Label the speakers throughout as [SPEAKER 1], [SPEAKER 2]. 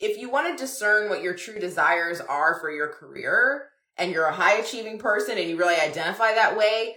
[SPEAKER 1] if you want to discern what your true desires are for your career and you're a high achieving person and you really identify that way,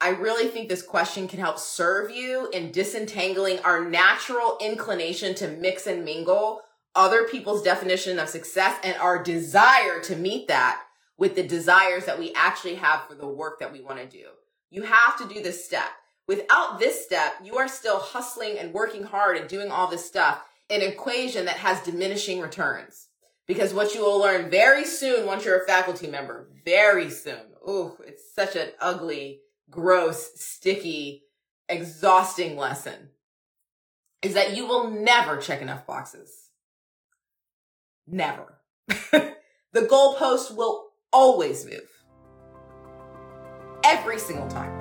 [SPEAKER 1] I really think this question can help serve you in disentangling our natural inclination to mix and mingle other people's definition of success and our desire to meet that with the desires that we actually have for the work that we want to do. You have to do this step. Without this step, you are still hustling and working hard and doing all this stuff an equation that has diminishing returns. Because what you will learn very soon once you're a faculty member, very soon. Ooh, it's such an ugly, gross, sticky, exhausting lesson. Is that you will never check enough boxes. Never. the goalpost will always move. Every single time.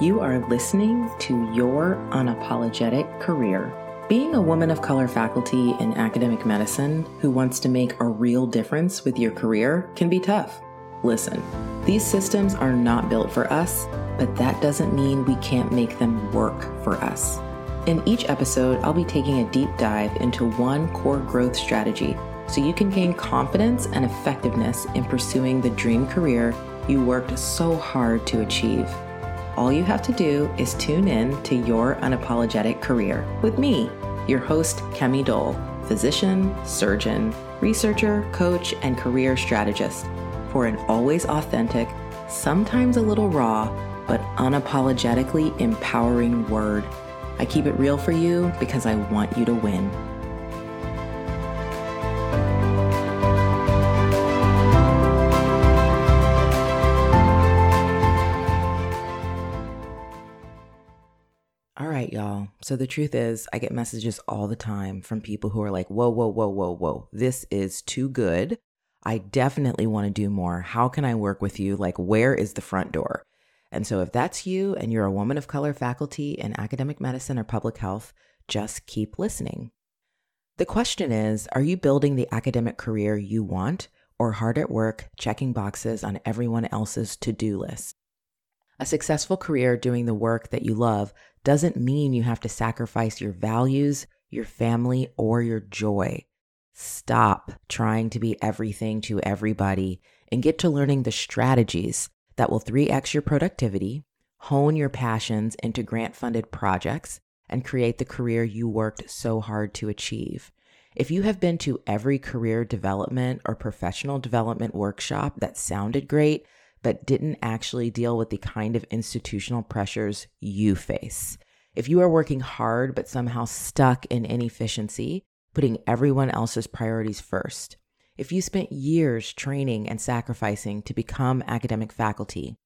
[SPEAKER 2] You are listening to Your Unapologetic Career. Being a woman of color faculty in academic medicine who wants to make a real difference with your career can be tough. Listen, these systems are not built for us, but that doesn't mean we can't make them work for us. In each episode, I'll be taking a deep dive into one core growth strategy so you can gain confidence and effectiveness in pursuing the dream career you worked so hard to achieve. All you have to do is tune in to Your Unapologetic Career with me, your host, Kemi Doll, physician, surgeon, researcher, coach, and career strategist, for an always authentic, sometimes a little raw, but unapologetically empowering word. I keep it real for you because I want you to win. All right, y'all. So the truth is, I get messages all the time from people who are like, whoa, whoa, whoa, whoa, whoa. This is too good. I definitely want to do more. How can I work with you? Like, where is the front door? And so, if that's you and you're a woman of color faculty in academic medicine or public health, just keep listening. The question is Are you building the academic career you want or hard at work checking boxes on everyone else's to do list? A successful career doing the work that you love doesn't mean you have to sacrifice your values, your family, or your joy. Stop trying to be everything to everybody and get to learning the strategies that will 3x your productivity, hone your passions into grant funded projects, and create the career you worked so hard to achieve. If you have been to every career development or professional development workshop that sounded great, but didn't actually deal with the kind of institutional pressures you face, if you are working hard but somehow stuck in inefficiency, putting everyone else's priorities first, if you spent years training and sacrificing to become academic faculty,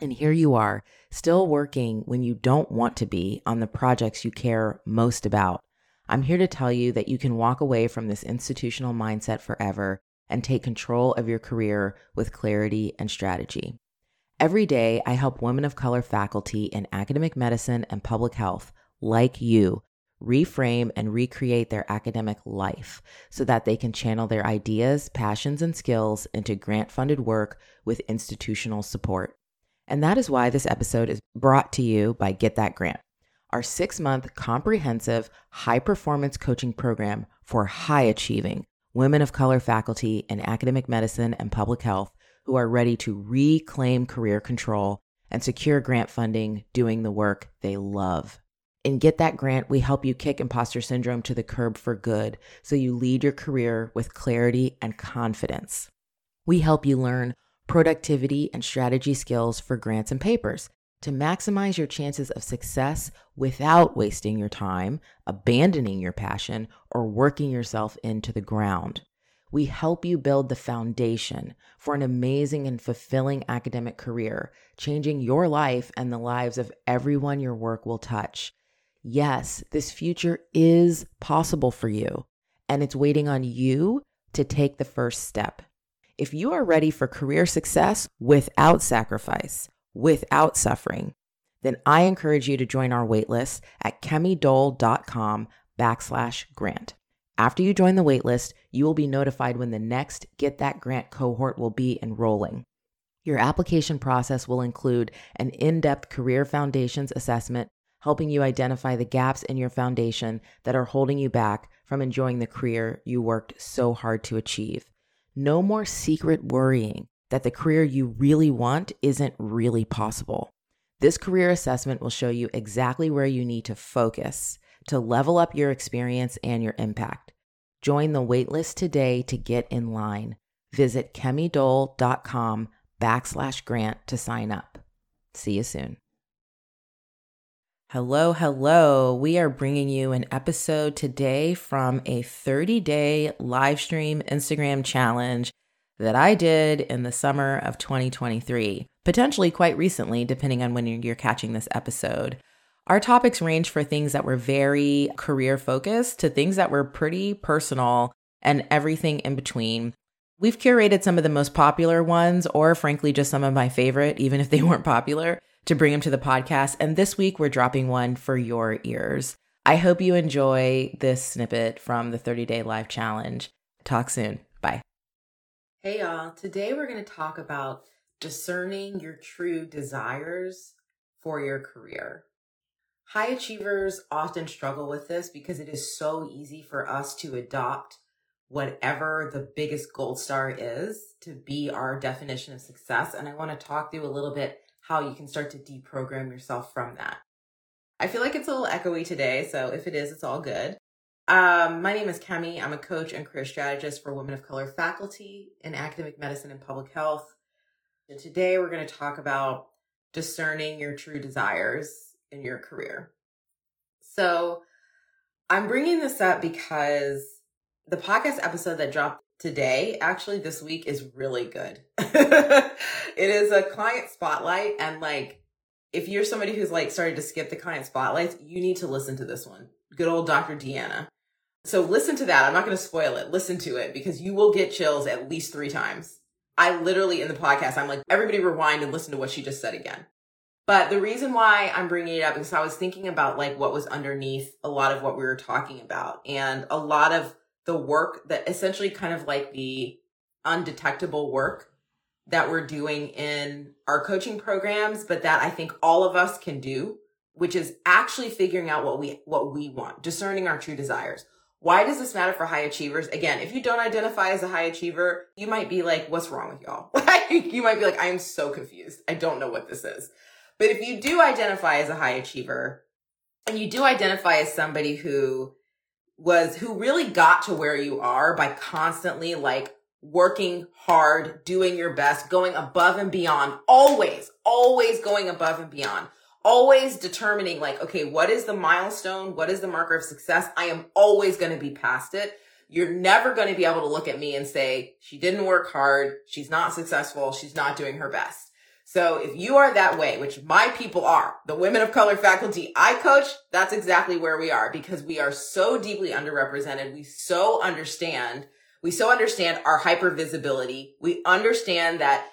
[SPEAKER 2] and here you are, still working when you don't want to be on the projects you care most about, I'm here to tell you that you can walk away from this institutional mindset forever and take control of your career with clarity and strategy. Every day, I help women of color faculty in academic medicine and public health, like you, reframe and recreate their academic life so that they can channel their ideas, passions, and skills into grant funded work with institutional support. And that is why this episode is brought to you by Get That Grant, our six month comprehensive high performance coaching program for high achieving women of color faculty in academic medicine and public health who are ready to reclaim career control and secure grant funding doing the work they love. In Get That Grant, we help you kick imposter syndrome to the curb for good so you lead your career with clarity and confidence. We help you learn productivity and strategy skills for grants and papers to maximize your chances of success without wasting your time, abandoning your passion, or working yourself into the ground. We help you build the foundation for an amazing and fulfilling academic career, changing your life and the lives of everyone your work will touch. Yes, this future is possible for you, and it's waiting on you to take the first step. If you are ready for career success without sacrifice, without suffering, then I encourage you to join our waitlist at kemidoll.com backslash grant. After you join the waitlist, you will be notified when the next Get That Grant cohort will be enrolling. Your application process will include an in depth career foundations assessment, helping you identify the gaps in your foundation that are holding you back from enjoying the career you worked so hard to achieve. No more secret worrying that the career you really want isn't really possible. This career assessment will show you exactly where you need to focus to level up your experience and your impact. Join the waitlist today to get in line. Visit kemidoll.com backslash grant to sign up. See you soon. Hello, hello. We are bringing you an episode today from a 30 day live stream Instagram challenge that I did in the summer of 2023, potentially quite recently, depending on when you're catching this episode. Our topics range for things that were very career focused to things that were pretty personal and everything in between. We've curated some of the most popular ones, or frankly, just some of my favorite, even if they weren't popular, to bring them to the podcast. And this week, we're dropping one for your ears. I hope you enjoy this snippet from the 30 day live challenge. Talk soon. Bye.
[SPEAKER 1] Hey, y'all. Today, we're going to talk about discerning your true desires for your career. High achievers often struggle with this because it is so easy for us to adopt whatever the biggest gold star is to be our definition of success. And I want to talk through a little bit how you can start to deprogram yourself from that. I feel like it's a little echoey today, so if it is, it's all good. Um, my name is Kemi. I'm a coach and career strategist for women of color faculty in academic medicine and public health. And today we're going to talk about discerning your true desires in your career. So I'm bringing this up because the podcast episode that dropped today, actually this week is really good. it is a client spotlight and like if you're somebody who's like started to skip the client spotlights, you need to listen to this one. Good old Dr. Deanna. So listen to that. I'm not going to spoil it. Listen to it because you will get chills at least three times. I literally in the podcast, I'm like, everybody rewind and listen to what she just said again. But the reason why I'm bringing it up is I was thinking about like what was underneath a lot of what we were talking about and a lot of the work that essentially kind of like the undetectable work that we're doing in our coaching programs, but that I think all of us can do, which is actually figuring out what we, what we want, discerning our true desires. Why does this matter for high achievers? Again, if you don't identify as a high achiever, you might be like, what's wrong with y'all? you might be like, I am so confused. I don't know what this is. But if you do identify as a high achiever and you do identify as somebody who was, who really got to where you are by constantly like working hard, doing your best, going above and beyond, always, always going above and beyond, always determining like, okay, what is the milestone? What is the marker of success? I am always going to be past it. You're never going to be able to look at me and say, she didn't work hard. She's not successful. She's not doing her best. So if you are that way, which my people are, the women of color faculty I coach, that's exactly where we are because we are so deeply underrepresented. We so understand, we so understand our hypervisibility. We understand that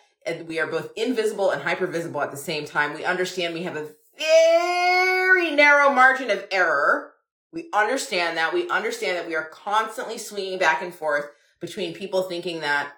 [SPEAKER 1] we are both invisible and hypervisible at the same time. We understand we have a very narrow margin of error. We understand that. We understand that we are constantly swinging back and forth between people thinking that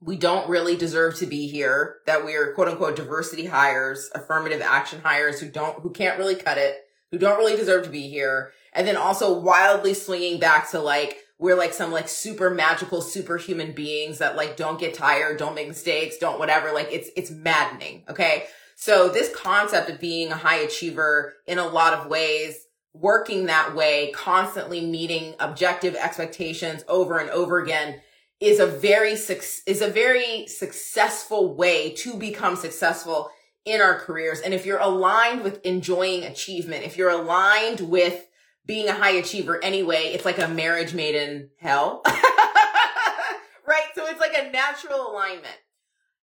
[SPEAKER 1] we don't really deserve to be here, that we are quote unquote diversity hires, affirmative action hires who don't, who can't really cut it, who don't really deserve to be here. And then also wildly swinging back to like, we're like some like super magical superhuman beings that like don't get tired, don't make mistakes, don't whatever. Like it's, it's maddening. Okay. So this concept of being a high achiever in a lot of ways, working that way, constantly meeting objective expectations over and over again is a very is a very successful way to become successful in our careers. And if you're aligned with enjoying achievement, if you're aligned with being a high achiever anyway, it's like a marriage made in hell. right? So it's like a natural alignment.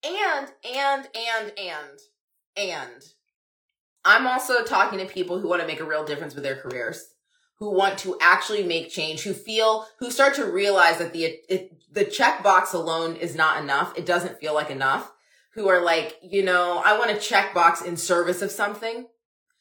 [SPEAKER 1] And, and, and, and, and I'm also talking to people who want to make a real difference with their careers who want to actually make change, who feel, who start to realize that the, it, the checkbox alone is not enough. It doesn't feel like enough. Who are like, you know, I want a checkbox in service of something.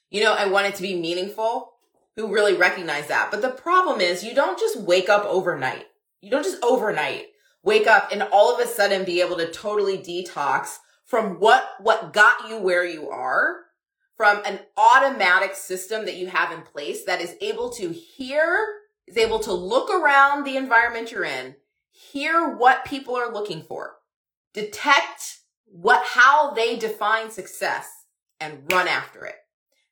[SPEAKER 1] You know, I want it to be meaningful. Who really recognize that. But the problem is you don't just wake up overnight. You don't just overnight wake up and all of a sudden be able to totally detox from what, what got you where you are from an automatic system that you have in place that is able to hear, is able to look around the environment you're in, hear what people are looking for, detect what, how they define success and run after it.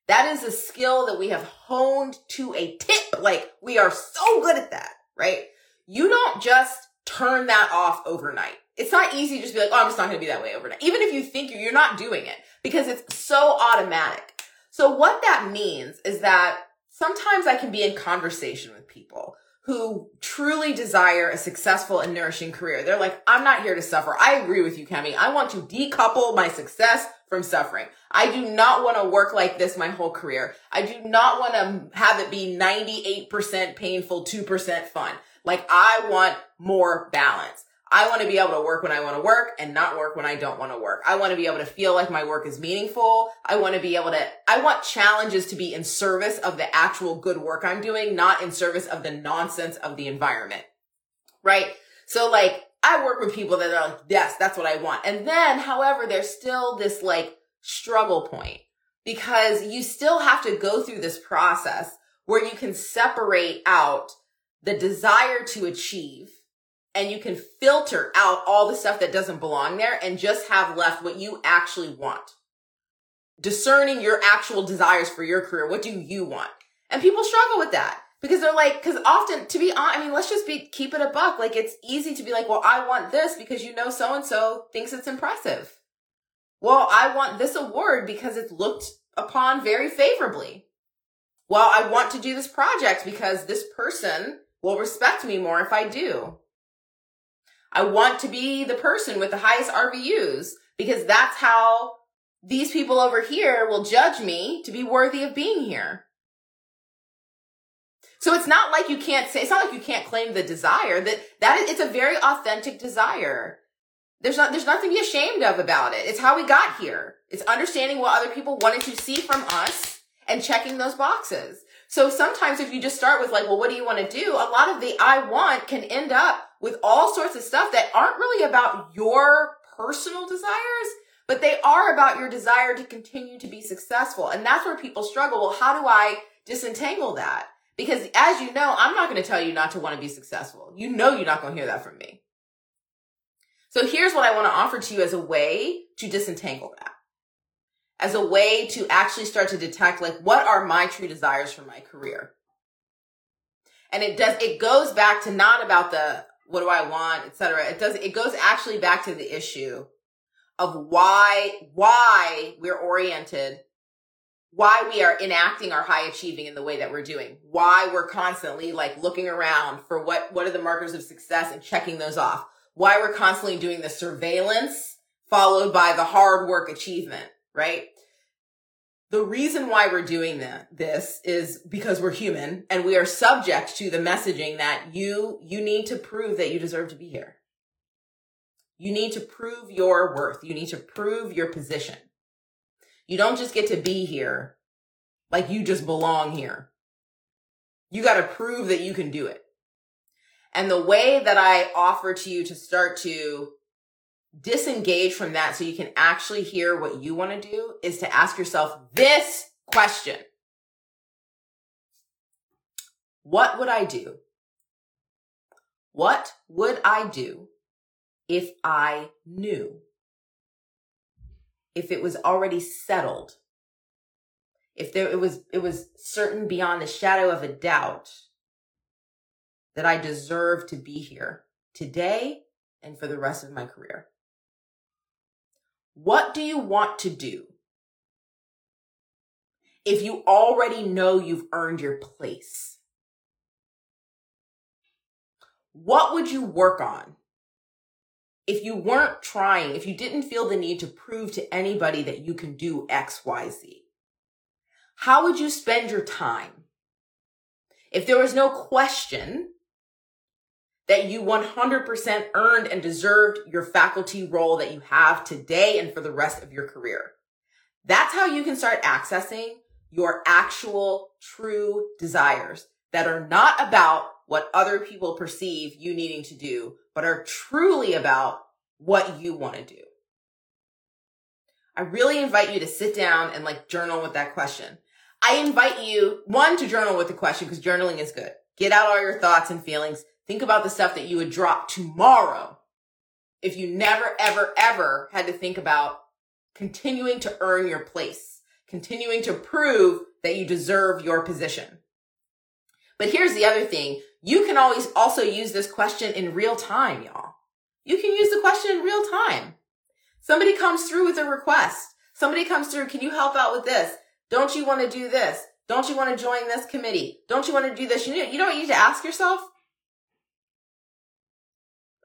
[SPEAKER 1] That is a skill that we have honed to a tip. Like we are so good at that, right? You don't just turn that off overnight. It's not easy to just be like, oh, I'm just not going to be that way overnight. Even if you think you're, you're not doing it because it's so automatic. So what that means is that sometimes I can be in conversation with people who truly desire a successful and nourishing career. They're like, I'm not here to suffer. I agree with you, Kemi. I want to decouple my success from suffering. I do not want to work like this my whole career. I do not want to have it be 98% painful, 2% fun. Like I want more balance. I want to be able to work when I want to work and not work when I don't want to work. I want to be able to feel like my work is meaningful. I want to be able to, I want challenges to be in service of the actual good work I'm doing, not in service of the nonsense of the environment. Right? So like, I work with people that are like, yes, that's what I want. And then, however, there's still this like struggle point because you still have to go through this process where you can separate out the desire to achieve and you can filter out all the stuff that doesn't belong there and just have left what you actually want. Discerning your actual desires for your career. What do you want? And people struggle with that because they're like, because often, to be honest, I mean, let's just be, keep it a buck. Like it's easy to be like, well, I want this because you know so and so thinks it's impressive. Well, I want this award because it's looked upon very favorably. Well, I want to do this project because this person will respect me more if I do. I want to be the person with the highest RVUs because that's how these people over here will judge me to be worthy of being here. So it's not like you can't say, it's not like you can't claim the desire that, that is, it's a very authentic desire. There's not, there's nothing to be ashamed of about it. It's how we got here. It's understanding what other people wanted to see from us and checking those boxes. So sometimes if you just start with like, well, what do you want to do? A lot of the I want can end up with all sorts of stuff that aren't really about your personal desires, but they are about your desire to continue to be successful. And that's where people struggle. Well, how do I disentangle that? Because as you know, I'm not going to tell you not to want to be successful. You know, you're not going to hear that from me. So here's what I want to offer to you as a way to disentangle that. As a way to actually start to detect, like, what are my true desires for my career? And it does, it goes back to not about the, what do I want, etc. It does, it goes actually back to the issue of why, why we're oriented, why we are enacting our high achieving in the way that we're doing, why we're constantly like looking around for what, what are the markers of success and checking those off, why we're constantly doing the surveillance followed by the hard work achievement, right? The reason why we're doing that, this is because we're human and we are subject to the messaging that you, you need to prove that you deserve to be here. You need to prove your worth. You need to prove your position. You don't just get to be here like you just belong here. You got to prove that you can do it. And the way that I offer to you to start to disengage from that so you can actually hear what you want to do is to ask yourself this question. What would I do? What would I do if I knew? If it was already settled? If there, it was, it was certain beyond the shadow of a doubt that I deserve to be here today and for the rest of my career. What do you want to do? If you already know you've earned your place, what would you work on? If you weren't trying, if you didn't feel the need to prove to anybody that you can do X, Y, Z, how would you spend your time? If there was no question that you 100% earned and deserved your faculty role that you have today and for the rest of your career. That's how you can start accessing your actual true desires that are not about what other people perceive you needing to do, but are truly about what you want to do. I really invite you to sit down and like journal with that question. I invite you, one, to journal with the question because journaling is good. Get out all your thoughts and feelings. Think about the stuff that you would drop tomorrow if you never, ever, ever had to think about continuing to earn your place, continuing to prove that you deserve your position. But here's the other thing. You can always also use this question in real time, y'all. You can use the question in real time. Somebody comes through with a request. Somebody comes through, can you help out with this? Don't you want to do this? Don't you want to join this committee? Don't you want to do this? You know, you know what you need to ask yourself?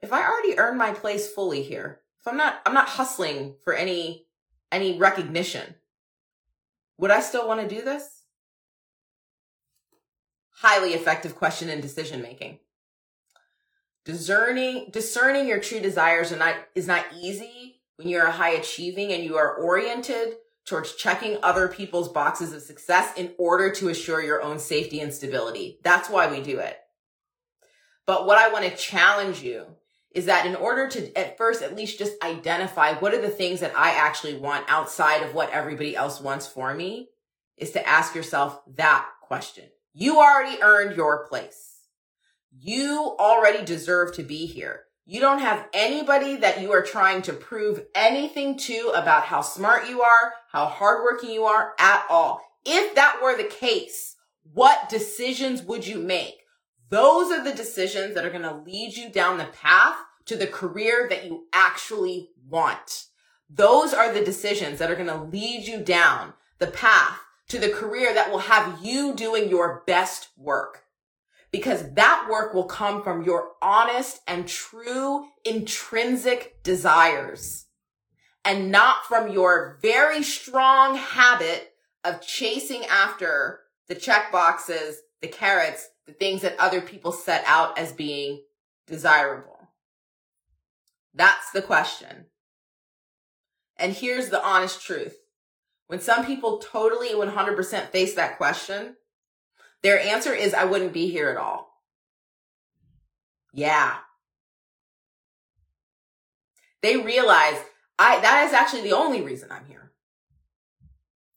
[SPEAKER 1] If I already earned my place fully here, if I'm not, I'm not hustling for any, any recognition, would I still want to do this? Highly effective question in decision making. Discerning, discerning your true desires are not, is not easy when you're a high achieving and you are oriented towards checking other people's boxes of success in order to assure your own safety and stability. That's why we do it. But what I want to challenge you is that in order to at first at least just identify what are the things that I actually want outside of what everybody else wants for me is to ask yourself that question. You already earned your place. You already deserve to be here. You don't have anybody that you are trying to prove anything to about how smart you are, how hardworking you are at all. If that were the case, what decisions would you make? Those are the decisions that are going to lead you down the path to the career that you actually want. Those are the decisions that are going to lead you down the path to the career that will have you doing your best work because that work will come from your honest and true intrinsic desires and not from your very strong habit of chasing after the check boxes, the carrots, the things that other people set out as being desirable. That's the question. And here's the honest truth. When some people totally 100% face that question, their answer is, I wouldn't be here at all. Yeah. They realize I, that is actually the only reason I'm here.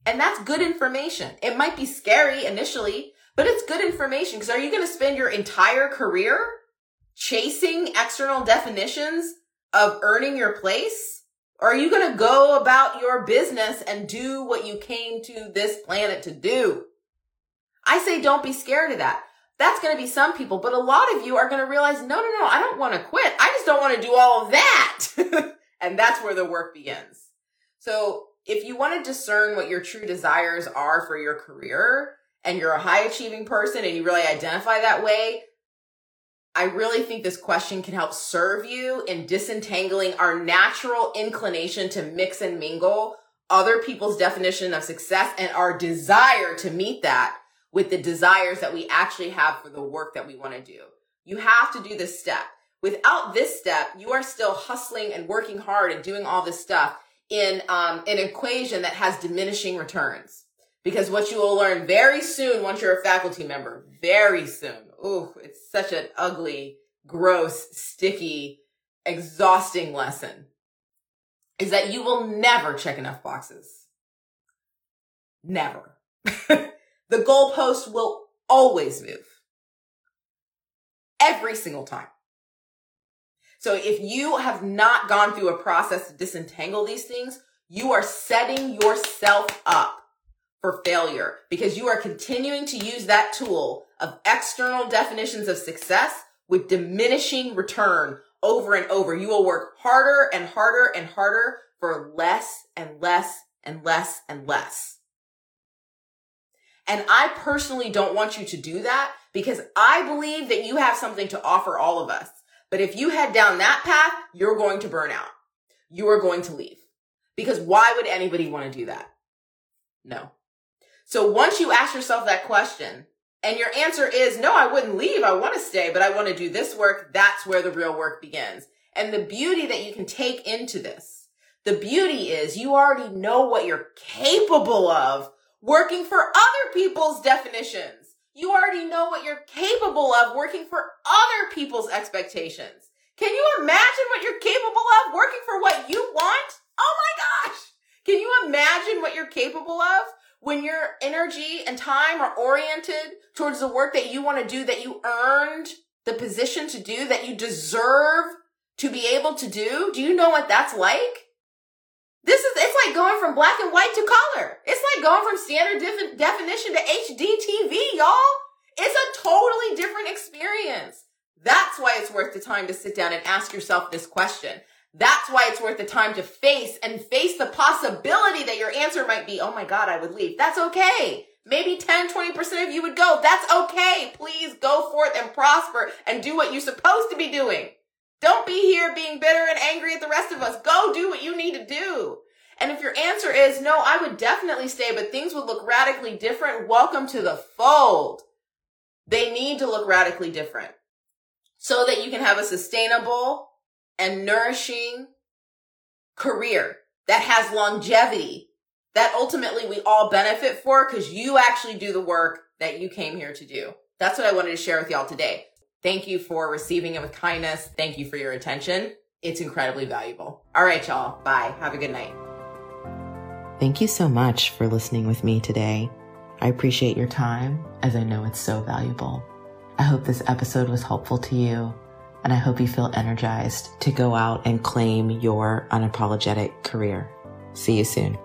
[SPEAKER 1] And that's good information. It might be scary initially, but it's good information because are you going to spend your entire career chasing external definitions of earning your place? Or are you going to go about your business and do what you came to this planet to do? I say don't be scared of that. That's going to be some people, but a lot of you are going to realize, no, no, no, I don't want to quit. I just don't want to do all of that. and that's where the work begins. So if you want to discern what your true desires are for your career and you're a high achieving person and you really identify that way, I really think this question can help serve you in disentangling our natural inclination to mix and mingle other people's definition of success and our desire to meet that with the desires that we actually have for the work that we want to do. You have to do this step. Without this step, you are still hustling and working hard and doing all this stuff in um, an equation that has diminishing returns. Because what you will learn very soon once you're a faculty member, very soon. Ooh, it's such an ugly, gross, sticky, exhausting lesson is that you will never check enough boxes. Never. The goalpost will always move. Every single time. So if you have not gone through a process to disentangle these things, you are setting yourself up for failure because you are continuing to use that tool of external definitions of success with diminishing return over and over. You will work harder and harder and harder for less and less and less and less. And I personally don't want you to do that because I believe that you have something to offer all of us. But if you head down that path, you're going to burn out. You are going to leave. Because why would anybody want to do that? No. So once you ask yourself that question and your answer is, no, I wouldn't leave. I want to stay, but I want to do this work. That's where the real work begins. And the beauty that you can take into this, the beauty is you already know what you're capable of working for other people's definitions. You already know what you're capable of working for other people's expectations. Can you imagine what you're capable of working for what you want? Oh my gosh. Can you imagine what you're capable of when your energy and time are oriented towards the work that you want to do, that you earned the position to do, that you deserve to be able to do? Do you know what that's like? This is, it's like going from black and white to color. It's like going from standard def- definition to HD TV, y'all. It's a totally different experience. That's why it's worth the time to sit down and ask yourself this question. That's why it's worth the time to face and face the possibility that your answer might be, oh my God, I would leave. That's okay. Maybe 10, 20% of you would go. That's okay. Please go forth and prosper and do what you're supposed to be doing. Don't be here being bitter and angry at the rest of us. Go do what you need to do. And if your answer is no, I would definitely stay, but things would look radically different. Welcome to the fold. They need to look radically different so that you can have a sustainable and nourishing career that has longevity that ultimately we all benefit for because you actually do the work that you came here to do. That's what I wanted to share with y'all today. Thank you for receiving it with kindness. Thank you for your attention. It's incredibly valuable. All right, y'all. Bye. Have a good night.
[SPEAKER 2] Thank you so much for listening with me today. I appreciate your time as I know it's so valuable. I hope this episode was helpful to you and I hope you feel energized to go out and claim your unapologetic career. See you soon.